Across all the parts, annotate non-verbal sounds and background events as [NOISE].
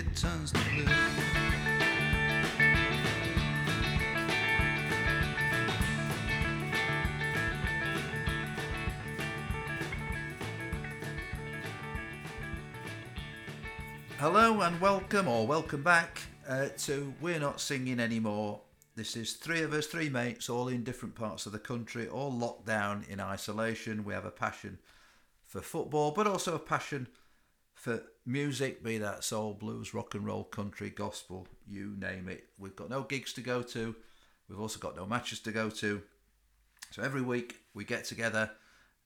it turns to blue. Hello and welcome or welcome back uh, to We're Not Singing Anymore. This is three of us, three mates, all in different parts of the country, all locked down in isolation. We have a passion for football, but also a passion for music, be that soul, blues, rock and roll, country, gospel, you name it. We've got no gigs to go to. We've also got no matches to go to. So every week we get together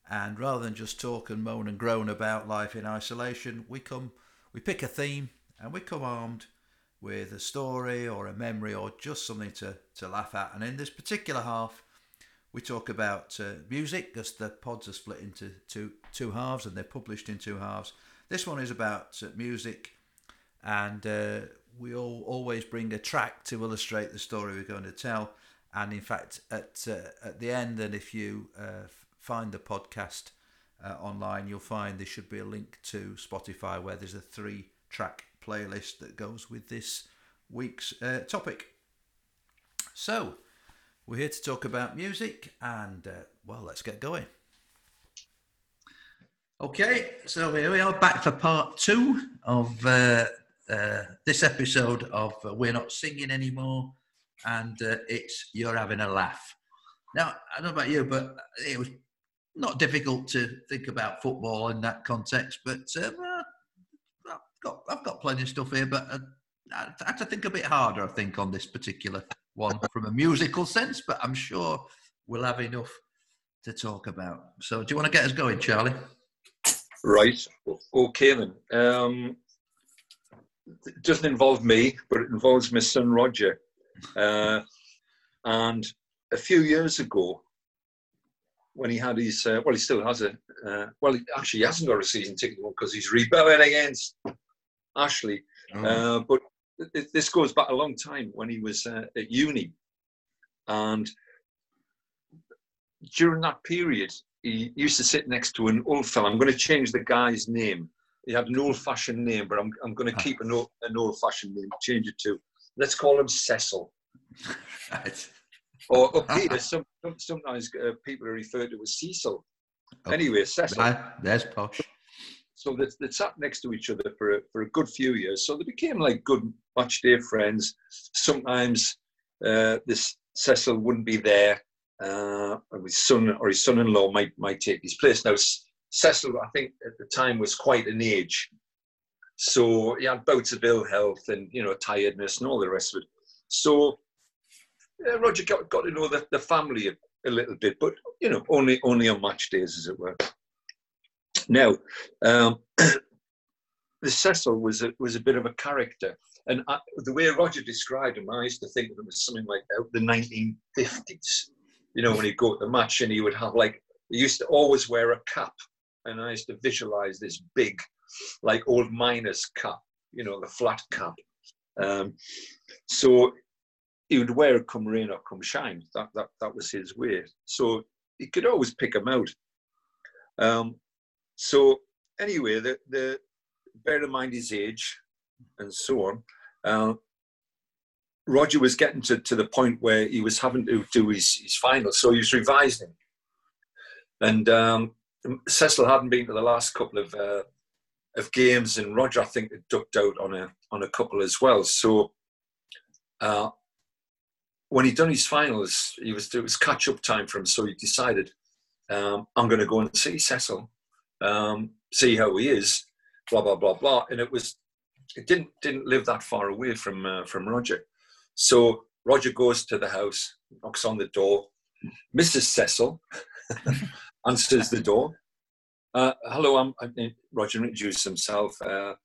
and rather than just talk and moan and groan about life in isolation, we come we pick a theme and we come armed with a story or a memory or just something to, to laugh at. And in this particular half, we talk about uh, music because the pods are split into two two halves and they're published in two halves. This one is about uh, music, and uh, we all always bring a track to illustrate the story we're going to tell. And in fact, at uh, at the end, and if you uh, find the podcast uh, online, you'll find there should be a link to Spotify where there's a three track playlist that goes with this week's topic. So, we're here to talk about music, and uh, well, let's get going. Okay, so here we are back for part two of uh, uh, this episode of uh, We're Not Singing Anymore, and uh, it's You're Having a Laugh. Now, I don't know about you, but it was not difficult to think about football in that context, but uh, I've, got, I've got plenty of stuff here, but I had to think a bit harder, I think, on this particular one from a musical sense, but I'm sure we'll have enough to talk about. So, do you want to get us going, Charlie? Right. Okay, then. Um, it doesn't involve me, but it involves my son Roger. Uh, and a few years ago, when he had his, uh, well, he still has a, uh, well, he, actually, he hasn't got a season ticket because he's rebelling against Ashley. Oh. Uh, but this goes back a long time when he was uh, at uni. And during that period, he used to sit next to an old fellow. I'm going to change the guy's name. He had an old fashioned name, but I'm, I'm going to keep an old, an old fashioned name, change it to, let's call him Cecil. [LAUGHS] right. Or up [LAUGHS] here, some, sometimes uh, people are referred to as Cecil. Okay. Anyway, Cecil. Right. There's posh. So they, they sat next to each other for a, for a good few years. So they became like good match day friends. Sometimes uh, this Cecil wouldn't be there, uh, his son or his son-in-law might might take his place. Now Cecil, I think at the time was quite an age, so he had bouts of ill health and you know tiredness and all the rest of it. So uh, Roger got, got to know the, the family a, a little bit, but you know only only on match days, as it were. Now, um, [COUGHS] the Cecil was a, was a bit of a character. And I, the way Roger described him, I used to think of him as something like the 1950s. You know, when he'd go to the match and he would have like, he used to always wear a cap. And I used to visualize this big, like old miner's cap, you know, the flat cap. Um, so he would wear it come rain or come shine. That, that, that was his way. So he could always pick him out. Um, so anyway, the, the bear in mind his age and so on. Uh, Roger was getting to, to the point where he was having to do his, his final, so he was revising. And um, Cecil hadn't been to the last couple of uh, of games, and Roger, I think, had ducked out on a on a couple as well. So uh, when he'd done his finals, he was it was catch up time for him. So he decided, um, I'm going to go and see Cecil um, see how he is, blah blah blah blah. And it was it didn't didn't live that far away from uh, from Roger. So Roger goes to the house, knocks on the door. Mrs. Cecil [LAUGHS] answers the door. Uh, hello, I'm, I'm, Roger introduced himself. Uh,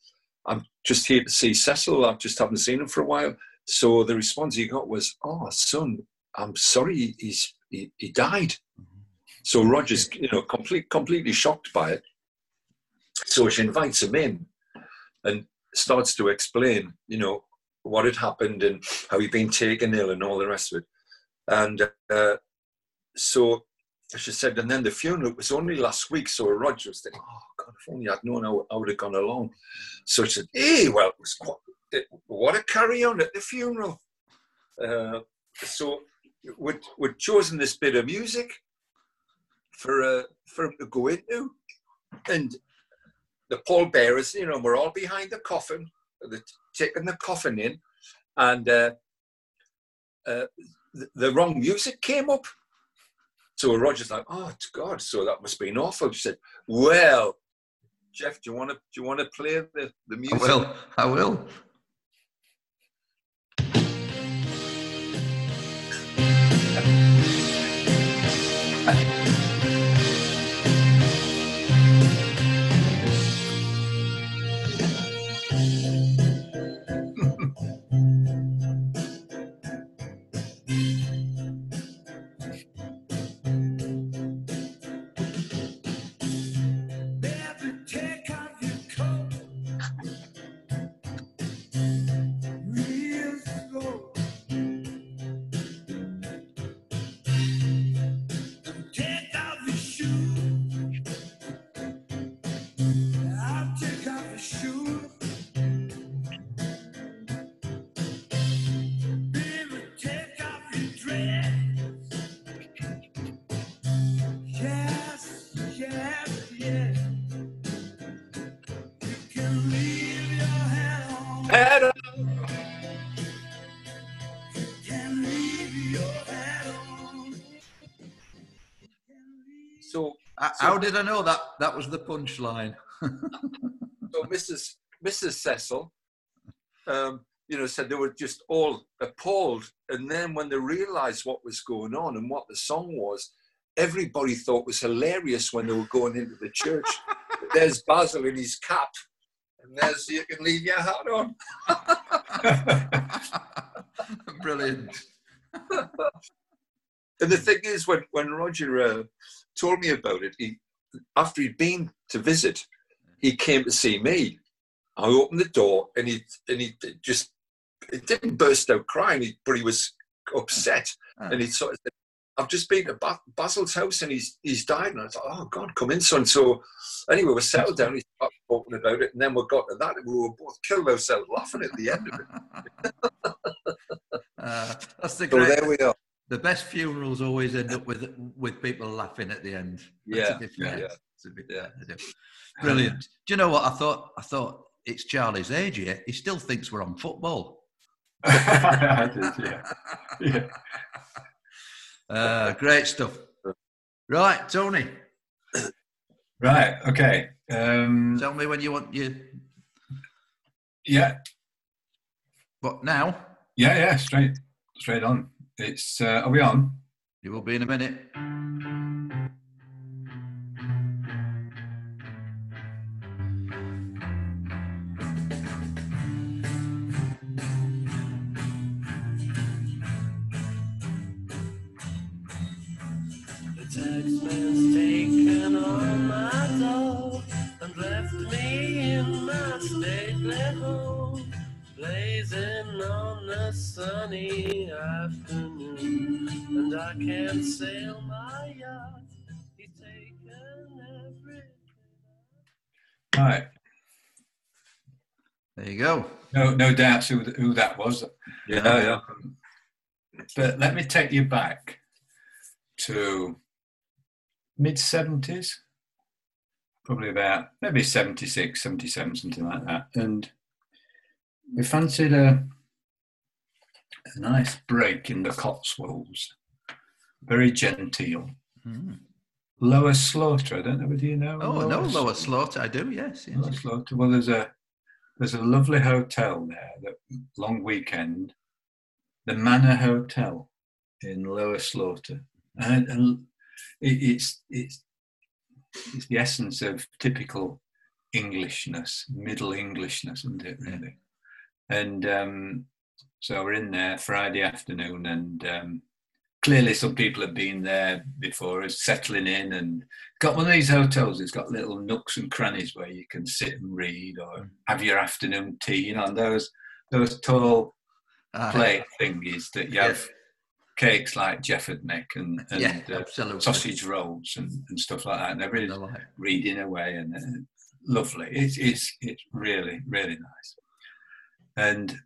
I'm just here to see Cecil. I just haven't seen him for a while. So the response he got was, "Oh, son, I'm sorry, he's he, he died." So Roger's, you know, complete, completely shocked by it. So she invites him in and starts to explain, you know, what had happened and how he'd been taken ill and all the rest of it. And uh, so she said, and then the funeral was only last week. So Roger was thinking, oh, God, if only I'd known, I would have gone along. So she said, hey, well, it was quite, it, what a carry on at the funeral. Uh, so we'd, we'd chosen this bit of music for uh, for him to go into, and the pallbearers, you know, we're all behind the coffin, they're taking the coffin in, and uh, uh, the, the wrong music came up. So Roger's like, "Oh God!" So that must be been awful. She said, "Well, Jeff, do you want to do you want to play the the music?" I will. I will. [LAUGHS] did I know that that was the punchline? [LAUGHS] so Mrs. Mrs. Cecil, um, you know, said they were just all appalled. And then when they realised what was going on and what the song was, everybody thought was hilarious when they were going into the church. [LAUGHS] there's Basil in his cap, and there's you can leave your hat on. [LAUGHS] Brilliant. And the thing is, when when Roger uh, told me about it, he after he'd been to visit, he came to see me. I opened the door, and he and he just it didn't burst out crying, but he was upset, Ah. and he sort of said, "I've just been to ba- Basil's house, and he's he's died." And I thought, "Oh God, come in, son." So anyway, we settled down. He started talking about it, and then we got to that, and we were both killed ourselves laughing at the end of it. Uh, [LAUGHS] that's the So great. there we are. The best funerals always end up with with people laughing at the end. Yeah, yeah. Yeah. fair, they do. Brilliant. Do you know what I thought? I thought it's Charlie's age here. He still thinks we're on football. [LAUGHS] I did, yeah. yeah. Uh, great stuff. Right, Tony, Right. Okay. Um, tell me when you want you. yeah. What now? Yeah. Yeah. Straight. Straight on. It's. Uh, are we on? You will be in a minute. The taxman's Right. There you go. No. No doubts who who that was. Yeah, yeah. But let me take you back to mid 70s, probably about maybe 76, 77, something like that. And we fancied a, a nice break in the Cotswolds, very genteel. Hmm. Lower Slaughter, I don't know whether you know. Oh no, Lower Lower Slaughter. I do. Yes. yes. Lower Slaughter. Well, there's a there's a lovely hotel there that long weekend, the Manor Hotel in Lower Slaughter, and, and it, it's it's it's the essence of typical Englishness, Middle Englishness, isn't it? Really. And um, so we're in there Friday afternoon, and um, clearly some people have been there before us, settling in, and got one of these hotels. It's got little nooks and crannies where you can sit and read or have your afternoon tea. You know, and those those tall Ah, plate thingies that you have cakes like Jefford neck and, and yeah, uh, sausage rolls and, and stuff like that. And they're really like. reading away and uh, lovely. It's it's it's really really nice. and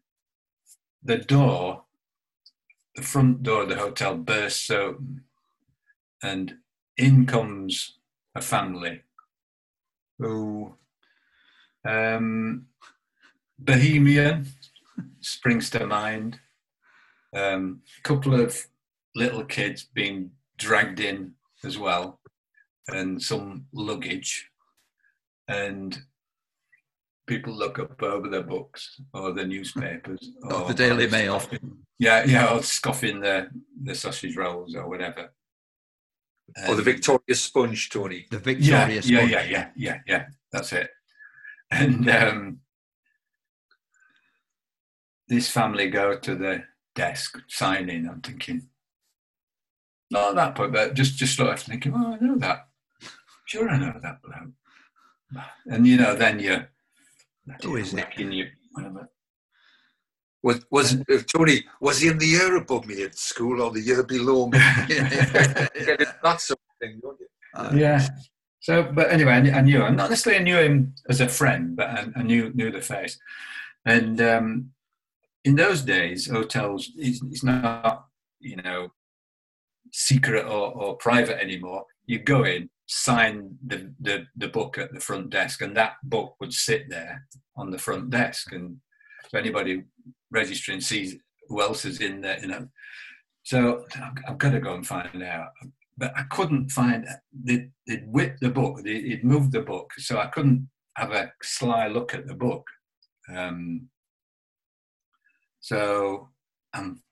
the door, the front door of the hotel bursts open, and in comes a family who, um, Bohemian springs to mind. A um, couple of little kids being dragged in as well, and some luggage, and people look up over their books or their newspapers [LAUGHS] Or the Daily Mail. scoffing- Yeah, yeah, or scoffing the the sausage rolls or whatever. Or the And- Victoria Sponge, Tony. The yeah, Victoria yeah, Sponge. yeah, yeah, yeah, yeah. That's it. [LAUGHS] And um, this family go to the desk, sign in. I'm thinking, not at that point, but just just sort of thinking, oh, I know that. Sure, I know that bloke. And you know, then you, Who is you. Was was uh, Tony? Was he in the year above me at school or the year below me? [LAUGHS] [LAUGHS] Get it, that sort of thing, don't you? Uh, yeah. So, but anyway, I, knew- I knew him. Not necessarily I knew him as a friend, but I, I knew knew the face. And um, in those days, hotels it's, it's not you know secret or, or private anymore. You go in, sign the, the the book at the front desk, and that book would sit there on the front desk. And so anybody registering sees who else is in there. You know, so I've, got to go and find out but I couldn't find they'd, they'd whipped the book, they, would moved the book, so I couldn't have a sly look at the book. Um, so um,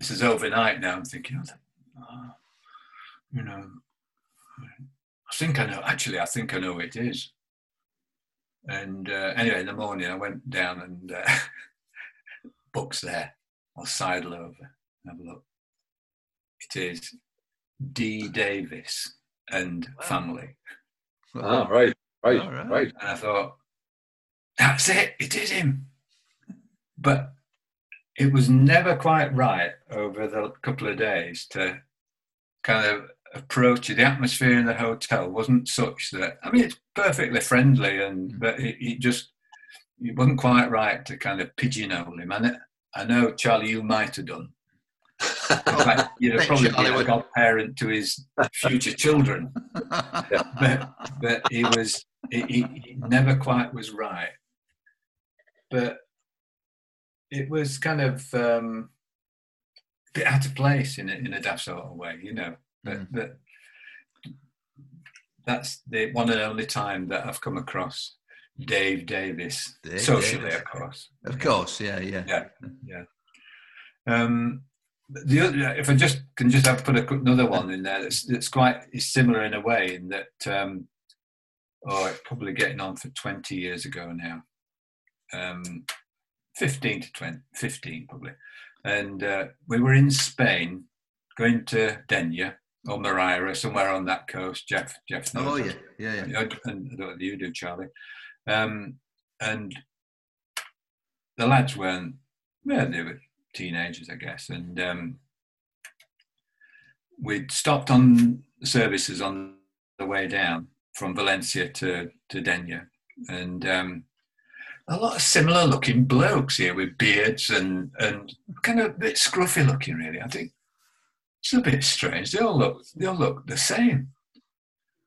this is overnight now. I'm thinking, oh, you know, I think I know. Actually, I think I know what it is. And uh, anyway, in the morning, I went down and uh, [LAUGHS] books there. I'll sidle over, have a look. It is D. Davies and family. Ah, right, right, All right. right. And I thought, that's it, it is him. But it was never quite right over the couple of days to kind of approach it. The atmosphere in the hotel wasn't such that, I mean, it's perfectly friendly, and but it, it just, it wasn't quite right to kind of pigeonhole him. And it, I know, Charlie, you might have done. [LAUGHS] In you'd have probably Charlie been a godparent to his future children [LAUGHS] but but he was he, he he never quite was right but it was kind of um a bit out of place in a, in a daft sort of way you know but Mm. but that's the one and only time that I've come across Dave Davies Dave socially Davies. of course Of course, yeah, yeah. yeah yeah um the other, if I just can just have put a, another one in there that's that's quite is similar in a way in that um, oh it's probably getting on for 20 years ago now um, 15 to 20 15 probably and uh, we were in Spain going to Denia or Maria or somewhere on that coast Jeff Jeff knows Oh yeah, yeah, yeah. I, and I don't know you do, Charlie. Um, and the lads weren't, well, they were teenagers, I guess. And um, we'd stopped on services on the way down from Valencia to, to Denia. And um, a lot of similar looking blokes here with beards and, and kind of a bit scruffy looking, really. I think it's a bit strange. They all look, they all look the same.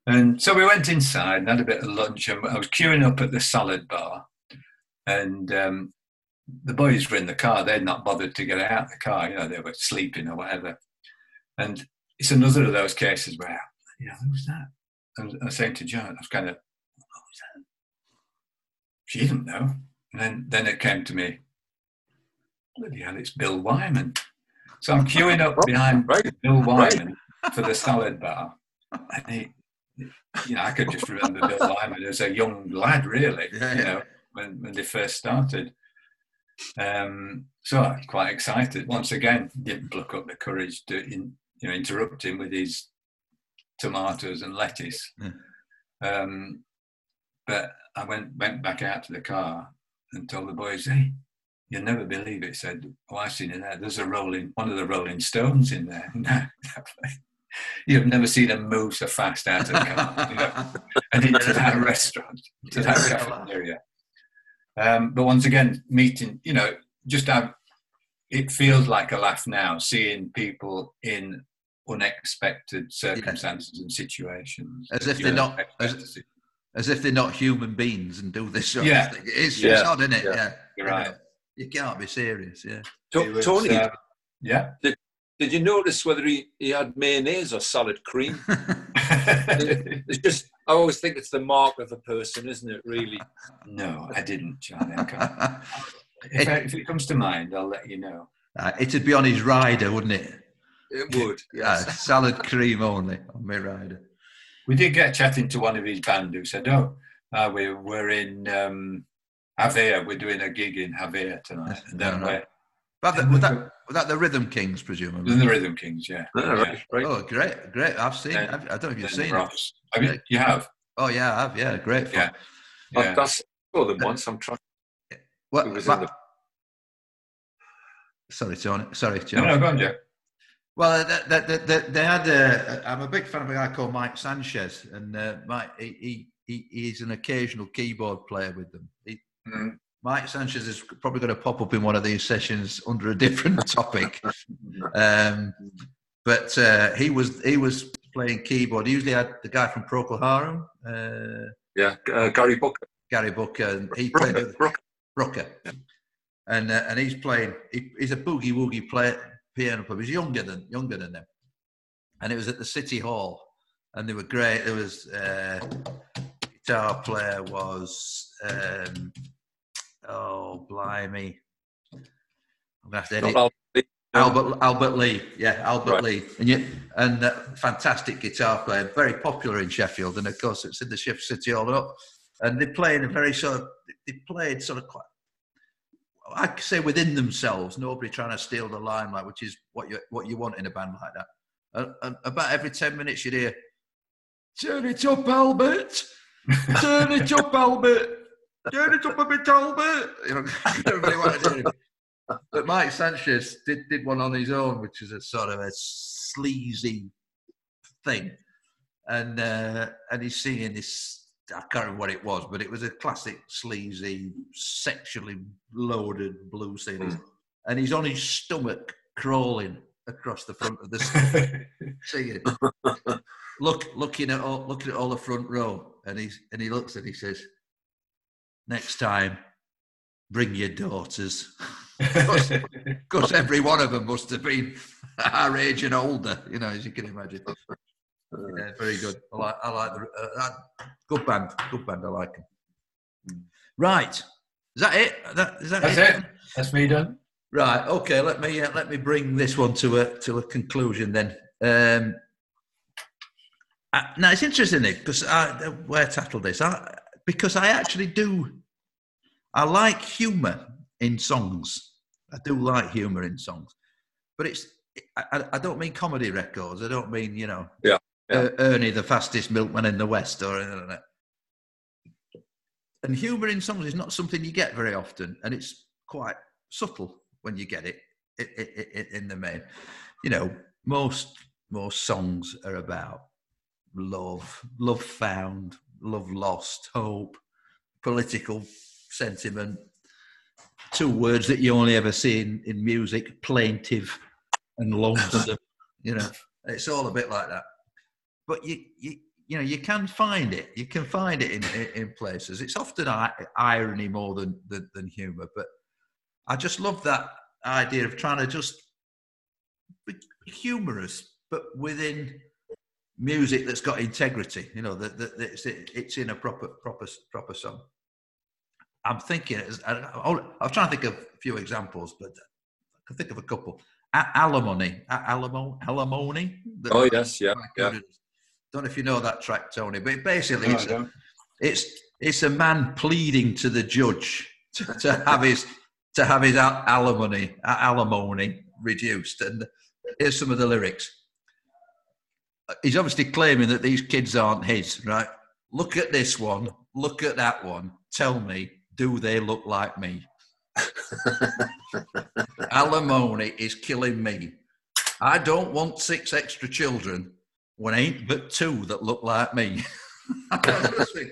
And so we went inside and had a bit of lunch, and I was queuing up at the salad bar, and um, the boys were in the car. They'd not bothered to get out of the car. You know, they were sleeping or whatever. And it's another of those cases where, you know, who's that? And I was saying to John, I was kind of, what was that? She didn't know. And then, then it came to me, bloody hell, it's Bill Wyman. So I'm queuing up behind Right. Bill Right. Wyman for the salad bar. And he, you know, I could just remember Bill Wyman as a young lad, really, Yeah, you yeah. know, when, when they first started. Um, so I'm quite excited. Once again, didn't pluck up the courage to in, you know, interrupt him with his tomatoes and lettuce. Um, but I went went back out to the car and told the boys, "Hey, you'll never believe it." Said, "Oh, I've seen it there. There's a rolling one of the Rolling Stones in there." [LAUGHS] You've never seen them move so fast out of the car, you know, [LAUGHS] and into that restaurant, to that cafeteria. Um, but once again, meeting, you know, just have, it feels like a laugh now, seeing people in unexpected circumstances and situations. As if they're don't as- As if they're not human beings and do this sort Yeah. of thing. It's Yeah. just odd, isn't it? Yeah. Yeah. You're You right. Know, You can't be serious, yeah. To- It was, Tony, uh, yeah. did you notice whether he, he had mayonnaise or salad cream? [LAUGHS] It's just, I always think it's the mark of a person, isn't it? Really? no, I didn't, Charlie. I can't. [LAUGHS] If, I- if it comes to mind, I'll let you know. Uh, it'd be on his rider, wouldn't it? It would. [LAUGHS] Yeah, Yes. salad cream only on my rider. We did get chatting to one of his band who said, "Oh, uh, we, we're in um, Jávea. We're doing a gig in Jávea tonight." And then Alright. we're But that, was, that, was that the Rhythm Kings, presumably? the Rhythm Kings, yeah. Ah, yeah. right, right. Oh, great, great. I've seen it. Then- I've- I don't know if you've Then seen it. Ross. Have you, you have? Oh, yeah, I have. Yeah, great fun. Yeah. Oh, Yeah. That's more than once. I'm trying. What, It was but- the- Sorry, Tony. Sorry, No, John. no, go on, Jack. Well, they, they, they, they had. A, I'm a big fan of a guy called Mike Sanchez, and uh, Mike he, he, he he's an occasional keyboard player with them. He, Mm. Mike Sanchez is probably going to pop up in one of these sessions under a different [LAUGHS] topic. Um, but uh, he was he was playing keyboard. He usually had the guy from Procol Harum, uh, Yeah, uh, Gary Booker. Gary Booker, and he played with Brooker. Brooker. And uh, and he's playing. He, he's a boogie woogie player, piano player. He's younger than younger than them. And it was at the City Hall, and they were great. There was uh, guitar player was um, oh blimey, I'm gonna have to edit. Not Al- Albert Albert Lee, yeah, Albert Right. Lee, and you, and uh, fantastic guitar player, very popular in Sheffield, and of course it's in the Sheffield City Hall up, and they play in a very sort of they played sort of quite. I could say within themselves, nobody trying to steal the limelight, which is what you what you want in a band like that. And, and about every ten minutes, you'd hear, "Turn it up, Albert! Turn it up, Albert! Turn it up a bit, Albert!" You know, [LAUGHS] everybody wanted to. But Mike Sanchez did, did one on his own, which is a sort of a sleazy thing, and uh, and he's singing this. I can't remember what it was, but it was a classic sleazy, sexually loaded blues thing. And he's on his stomach, crawling across the front of the stage, [LAUGHS] singing, look, looking at all, looking at all the front row, and he's and he looks and he says, "Next time, bring your daughters." [LAUGHS] [LAUGHS] Because every one of them must have been [LAUGHS] our age and older, you know, as you can imagine. Yeah, very good. I like, I like the uh, that, good band, good band. I like them. Right, is that it? That, is that That's it. That's me done. Right. Okay. Let me uh, let me bring this one to a to a conclusion then. Um, I, now it's interesting because I I tackled this I, because I actually do. I like humour in songs. I do like humour in songs, but it's. I, I- don't mean comedy records. I don't mean you know. Yeah, yeah. Er- Ernie, the fastest milkman in the West, or anything like. And humour in songs is not something you get very often, and it's quite subtle when you get it i i i in the main. You know, most most songs are about love, love found, love lost, hope, political sentiment. Two words that you only ever see in, in music: plaintive and lonesome. [LAUGHS] you know, it's all a bit like that. But you, you, you know, you can find it. You can find it in, in, places. It's often irony more than, than than humor. But I just love that idea of trying to just be humorous, but within music that's got integrity. You know, that, that, that it's, it's in a proper proper proper song. I'm thinking. I, I, I'm trying to think of a few examples, but I can think of a couple. A- alimony, A- alamo, alimony. that- Oh yes, yeah, yeah. Don't know if you know that track, Tony, but basically, No, it's, I don't. it's it's a man pleading to the judge to, to have his to have his alimony alimony reduced. And here's some of the lyrics. He's obviously claiming that these kids aren't his, right? Look at this one. Look at that one. Tell me, do they look like me? [LAUGHS] Alimony is killing me. I don't want six extra children when ain't but two that look like me. I just think,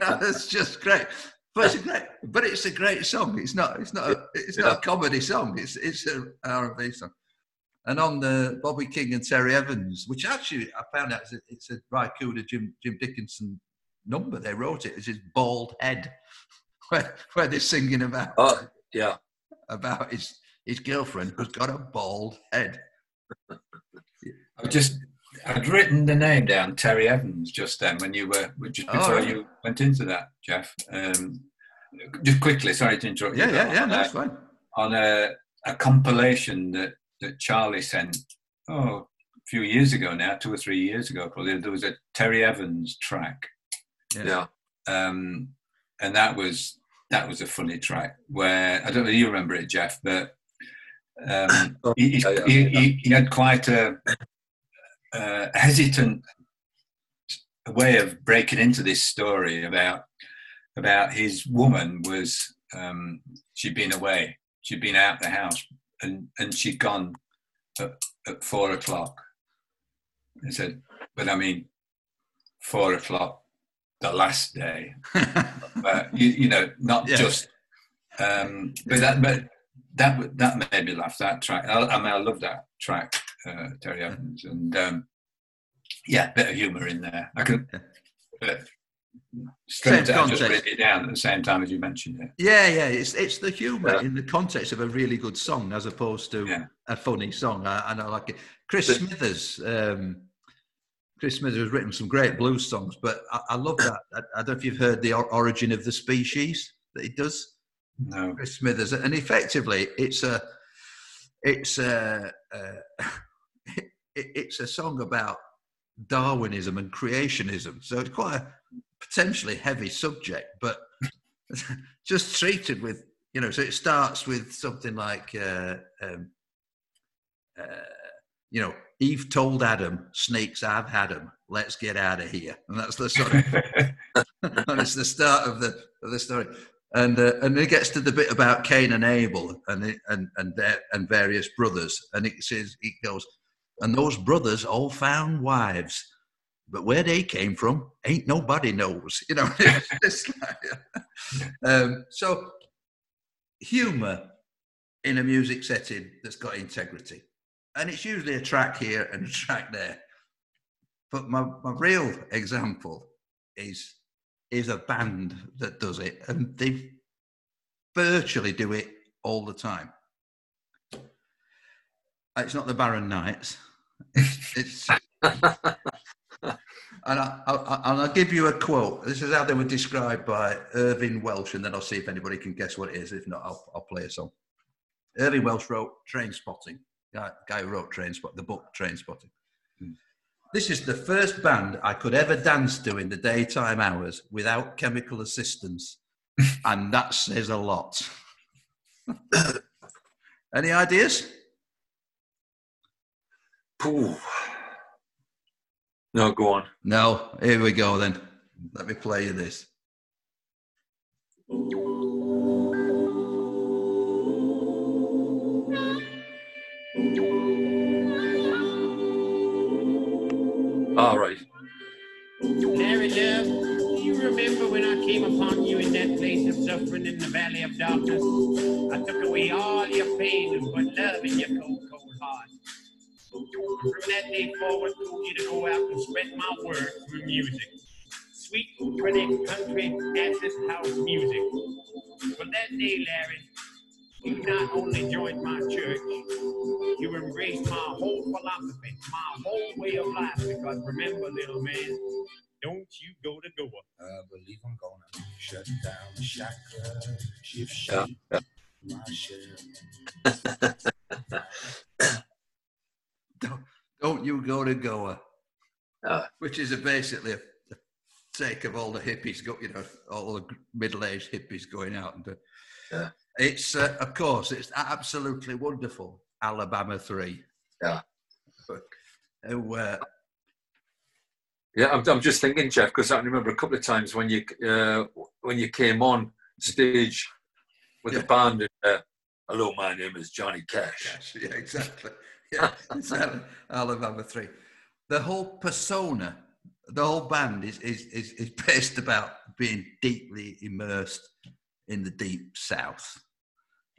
That's just great. But it's a great, but it's a great song. It's not. It's not. A, it's not a comedy song. It's it's a, an R&B song. And on the Bobby King and Terry Evans, which actually I found out it's a, it's a Ry Cooder, Jim Jim Dickinson number. They wrote it. It's his bald head, [LAUGHS] where where they're singing about Oh, yeah. about his his girlfriend who's got a bald head. [LAUGHS] I just I'd written the name down, Terry Evans, just then when you were just Oh, before you went into that, Jeff. Um, just quickly, sorry to interrupt Yeah, you. yeah, but yeah. on, That's fine. on a, a compilation that that Charlie sent. Oh, a few years ago now, two or three years ago, probably. There was a Terry Evans track, Yeah. um, and that was that was a funny track where I don't know if you remember it, Jeff, but um, [COUGHS] Oh, he, he, yeah, yeah, yeah. he- he had quite a, a hesitant way of breaking into this story about about his woman was um, she'd been away, she'd been out the house, and and she'd gone at, at four o'clock. I said, but I mean, four o'clock the last day [LAUGHS] but you, you know, not Yeah. just. Um, but that, but that that made me laugh. That track, I, I mean, I love that track, uh, Terry Evans, and um, yeah, bit of humour in there. I could, straight, Same just context. wrote it down at the same time as you mentioned it. Yeah, yeah. It's it's the humour Yeah. in the context of a really good song as opposed to Yeah. a funny song. I, and I like it. Chris But- Smithers. Um, Chris Smithers has written some great blues songs, but I, I love that. I, I don't know if you've heard the or- origin of the species that he does. No, Chris Smithers, and effectively, it's a, it's a, uh, [LAUGHS] it, it's a song about Darwinism and creationism. So it's quite a potentially heavy subject, but [LAUGHS] just treated with, you know. So it starts with something like, uh, um, uh, you know, Eve told Adam, "Snakes, I've had them. Let's get out of here." And that's the sort of [LAUGHS] and it's the start of the of the story. And uh, and it gets to the bit about Cain and Abel and it, and and their, and various brothers, and it says it goes, and those brothers all found wives, but where they came from, ain't nobody knows. You know, [LAUGHS] [LAUGHS] like, um, so humor in a music setting that's got integrity, and it's usually a track here and a track there. But my, my real example is is a band that does it, and they virtually do it all the time. It's not the Barron Knights. It's, it's [LAUGHS] and I, I, I, and I'll give you a quote. This is how they were described by Irvine Welsh, and then I'll see if anybody can guess what it is. If not, I'll, I'll play a song. Irvine Welsh wrote Trainspotting. Guy, guy who wrote Train Spot, the book Trainspotting. Hmm. This is the first band I could ever dance to in the daytime hours without chemical assistance. [LAUGHS] and that says a lot. [COUGHS] Any ideas? Pooh. No, go on. No. Here we go then. Let me play you this. All right. Larry Love, you remember when I came upon you in that place of suffering in the valley of darkness? I took away all your pain and put love in your cold, cold heart. From that day forward, told you to go out and spread my word through music. Sweet, pretty country, acid house music. From that day, Larry, you not only joined my church, you embraced my whole philosophy, my whole way of life. Because remember, little man, don't you go to Goa. I believe I'm gonna shut down the chakra, shift Yeah, my shell. Don't, don't you go to Goa? Ah. Which is a basically a, take of all the hippies, go, you know, all the middle-aged hippies going out and. Yeah. It's uh, of course it's absolutely wonderful. Alabama Three. Yeah. Who, uh, Yeah, I'm, I'm just thinking, Jeff, because I remember a couple of times when you uh, when you came on stage with Yeah. the band. And, uh, Hello, my name is Johnny Cash. Yes, yeah, exactly. [LAUGHS] Yeah, it's Alabama Three. The whole persona the whole band is, is, is, is [LAUGHS] based about being deeply immersed in the deep south.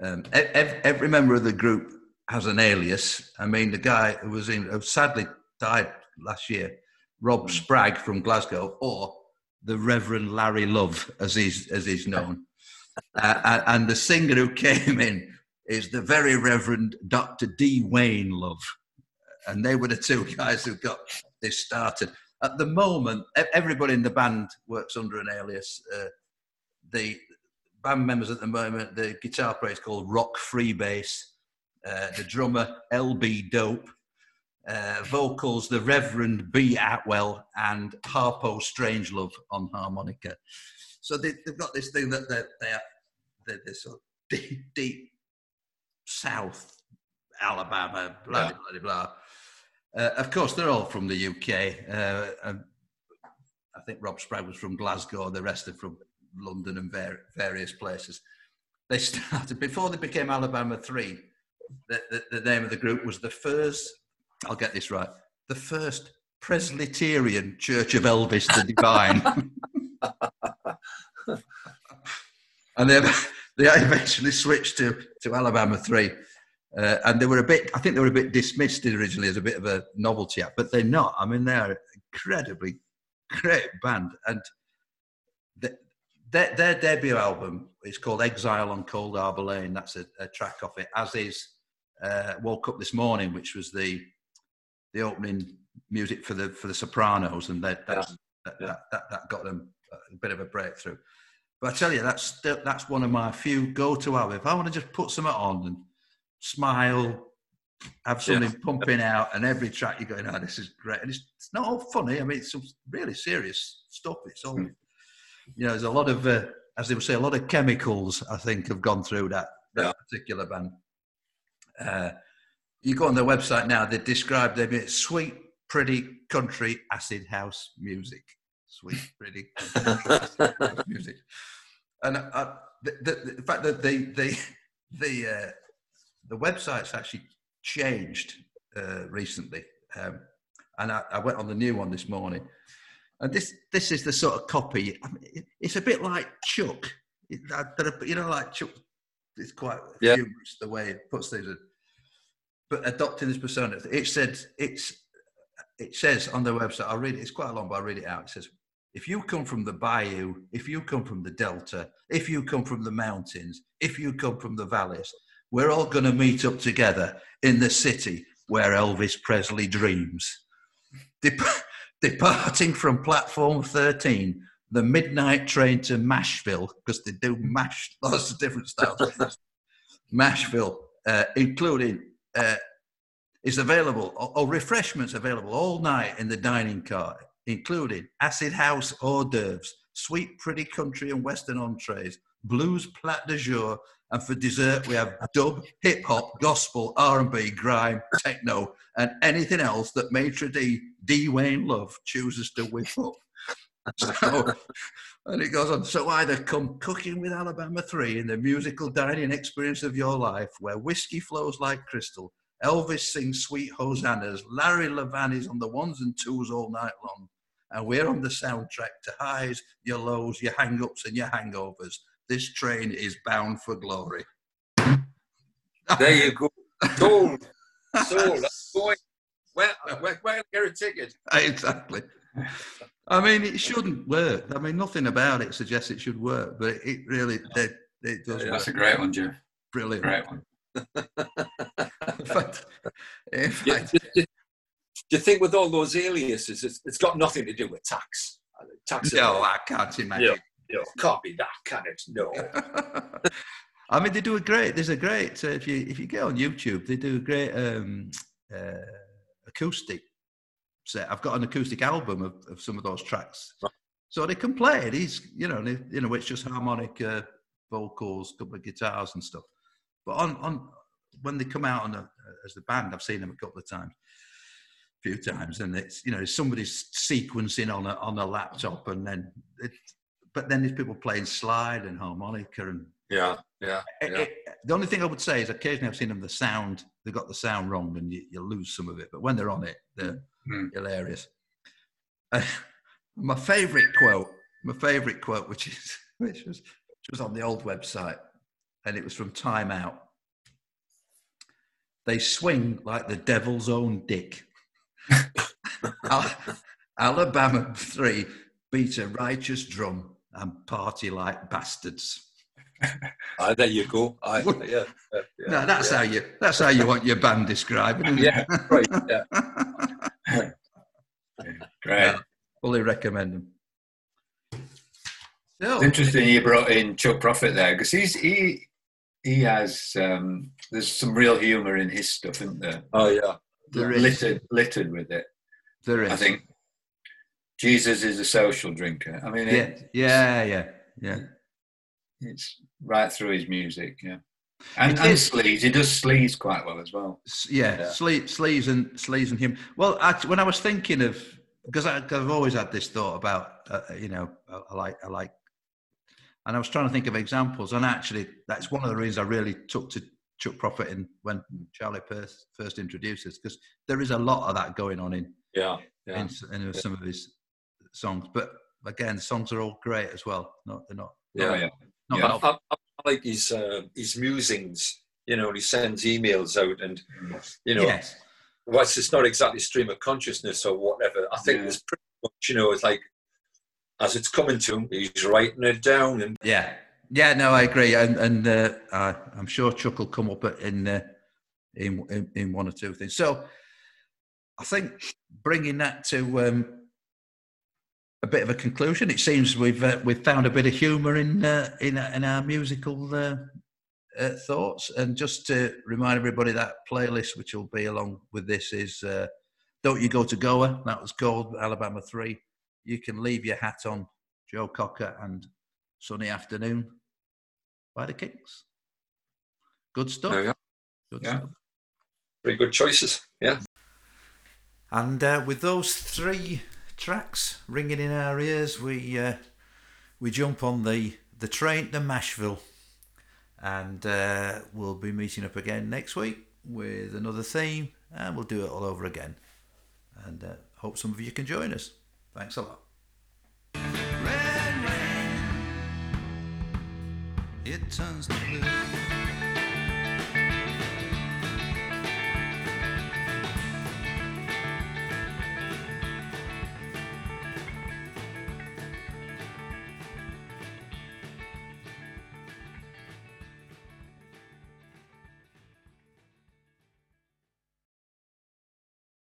Um, every, every member of the group has an alias. I mean, the guy who was in, who sadly died last year, Rob Spragg from Glasgow, or the Reverend Larry Love, as he's, as he's known. [LAUGHS] Uh, and the singer who came in is the very Reverend Dr. D. Wayne Love. And they were the two [LAUGHS] guys who got this started. At the moment, everybody in the band works under an alias. Uh, the band members at the moment, the guitar player is called Rock Freebase, uh, the drummer LB Dope, uh, vocals the Reverend B Atwell, and Harpo Strangelove on harmonica. So they, they've got this thing that they're, they're, they're, they're sort of [LAUGHS] deep, deep South Alabama, blah, Yeah. blah, blah, blah. Uh, of course, they're all from the UK. Uh, and I think Rob Spragg was from Glasgow, the rest are from London and var- various places. They [LAUGHS] started, before they became Alabama 3, the, the, the name of the group was the first, I'll get this right, the first Presbyterian Church of Elvis the Divine. [LAUGHS] [LAUGHS] and they, they [LAUGHS] eventually switched to, to Alabama 3. Uh, and they were a bit, I think they were a bit dismissed originally as a bit of a novelty act, but they're not. I mean, they're incredibly great band. And the, their, their debut album is called Exile on Cold Harbour Lane. That's a, a track off it, as is uh, Woke Up This Morning, which was the the opening music for the for the Sopranos, and that that's, that, Yeah. that, that that got them a bit of a breakthrough. But I tell you, that's that's one of my few go-to albums. If I want to just put something on and smile, have something pumping out, and every track you're going, "Oh, this is great," and it's, it's not all funny. I mean, it's some really serious stuff. It's all, Mm. you know, there's a lot of, uh, as they would say, a lot of chemicals. I think have gone through that that Yeah. particular band. Uh, you go on their website now, they describe them as sweet, pretty country acid house music. Sweet, pretty country [LAUGHS] music. And uh, the, the, the fact that the the the uh, the website's actually changed uh, recently, um, and I, I went on the new one this morning, and this this is the sort of copy. I mean, it, it's a bit like Chuck, you know, like Chuck. It's quite Yeah. humorous the way it puts things. in. But adopting this persona, it said it's it says on their website. I'll read it. It's quite long, but I'll read it out. It says, "If you come from the bayou, if you come from the delta, if you come from the mountains, if you come from the valleys, we're all going to meet up together in the city where Elvis Presley dreams." Dep- [LAUGHS] departing from platform 13, the midnight train to Mashville, because they do mash [LAUGHS] lots of different styles. [LAUGHS] Mashville, uh, including uh, is available, or, or refreshments available all night in the dining car, including acid house hors d'oeuvres, sweet, pretty country and western entrees, blues plat de jour, and for dessert we have dub, hip hop, gospel, R&B, grime, techno, and anything else that Maitre D. D. Wayne Love chooses to whip up. [LAUGHS] So, and it goes on. So either come cooking with Alabama 3 in the musical dining experience of your life, where whiskey flows like crystal, Elvis sings sweet hosannas, Larry Levan is on the ones and twos all night long, and we're on the soundtrack to highs, your lows, your hang-ups and your hangovers. This train is bound for glory. There you go. Sold. [LAUGHS] Sold. That's going. Where, where, where get a ticket? exactly. I mean, it shouldn't work. I mean, nothing about it suggests it should work, but it really it, it does Yeah, work. That's a great one, Jeff. Brilliant. Great one. [LAUGHS] In fact, in fact, do- do- do you think with all those aliases, it's, it's got nothing to do with tax? Tax. no, I can't imagine. no, can't be that, can it? No. [LAUGHS] I mean, they do a great. There's a great. Uh, if you if you get on YouTube, they do a great um, uh, acoustic set. I've got an acoustic album of, of some of those tracks, Right. so they can play it. He's you know they, you know it's just harmonic uh, vocals, couple of guitars and stuff. But on on when they come out on a, as the band, I've seen them a couple of times, a few times, and it's you know somebody's sequencing on a on a laptop, and then it, but then there's people playing slide and harmonica and Yeah, yeah, it- it- the only thing I would say is occasionally I've seen them the sound they got the sound wrong and you, you lose some of it, but when they're on it, they're Mm. hilarious. Uh, My favourite quote, my favourite quote, which is [LAUGHS] which was which was on the old website, and it was from Time Out. They swing like the devil's own dick. [LAUGHS] Al- Alabama three beat a righteous drum and party like bastards. [LAUGHS] Ah, there you go. I, yeah, yeah, yeah, no, that's yeah. how you that's how you want your band described. isn't? Yeah, right. Yeah. [LAUGHS] Great. Yeah. Fully recommend them. So, interesting you brought in Chuck Prophet there because he's he he has um, there's some real humour in his stuff, isn't there? Oh yeah. There is, Littered littered with it. there is. I think Jesus is a social drinker. I mean, Yeah, yeah, yeah, yeah. it's right through his music. Yeah, and, and sleaze. He does sleaze quite well as well. Yeah, Yeah. Sleaze, sleaze and sleaze and him. Well, actually, when I was thinking of because I, cause I've always had this thought about uh, you know I, I like I like, and I was trying to think of examples, and actually that's one of the reasons I really took to Chuck Prophet in when Charlie first first introduced us because there is a lot of that going on in Yeah. Yeah. in, in some of his songs, but again, the songs are all great as well. Not they're not Yeah. Oh, yeah. not Yeah. I, I, I like his uh, his musings. You know, he sends emails out, and you know, yes, whilst it's not exactly stream of consciousness or whatever, I think Yeah. it's pretty much, you know, it's like as it's coming to him, he's writing it down, and Yeah, yeah, no, I agree, and and uh, I, I'm sure Chuck will come up in, uh, in in in one or two things. So, I think bringing that to um, a bit of a conclusion, it seems we've uh, we've found a bit of humour in uh, in in our musical uh, uh, thoughts, and just to remind everybody that playlist, which will be along with this, is "Don't You Go to Goa." That was called Alabama Three. You can leave your hat on, Joe Cocker and Sunny Afternoon by the Kinks. Good stuff. There. Good Yeah. stuff. pretty good choices. Yeah. And uh, with those three tracks ringing in our ears, we uh, we jump on the the train to Mashville, and uh, we'll be meeting up again next week with another theme, and we'll do it all over again. And uh, hope some of you can join us. Thanks a lot. It turns to blue.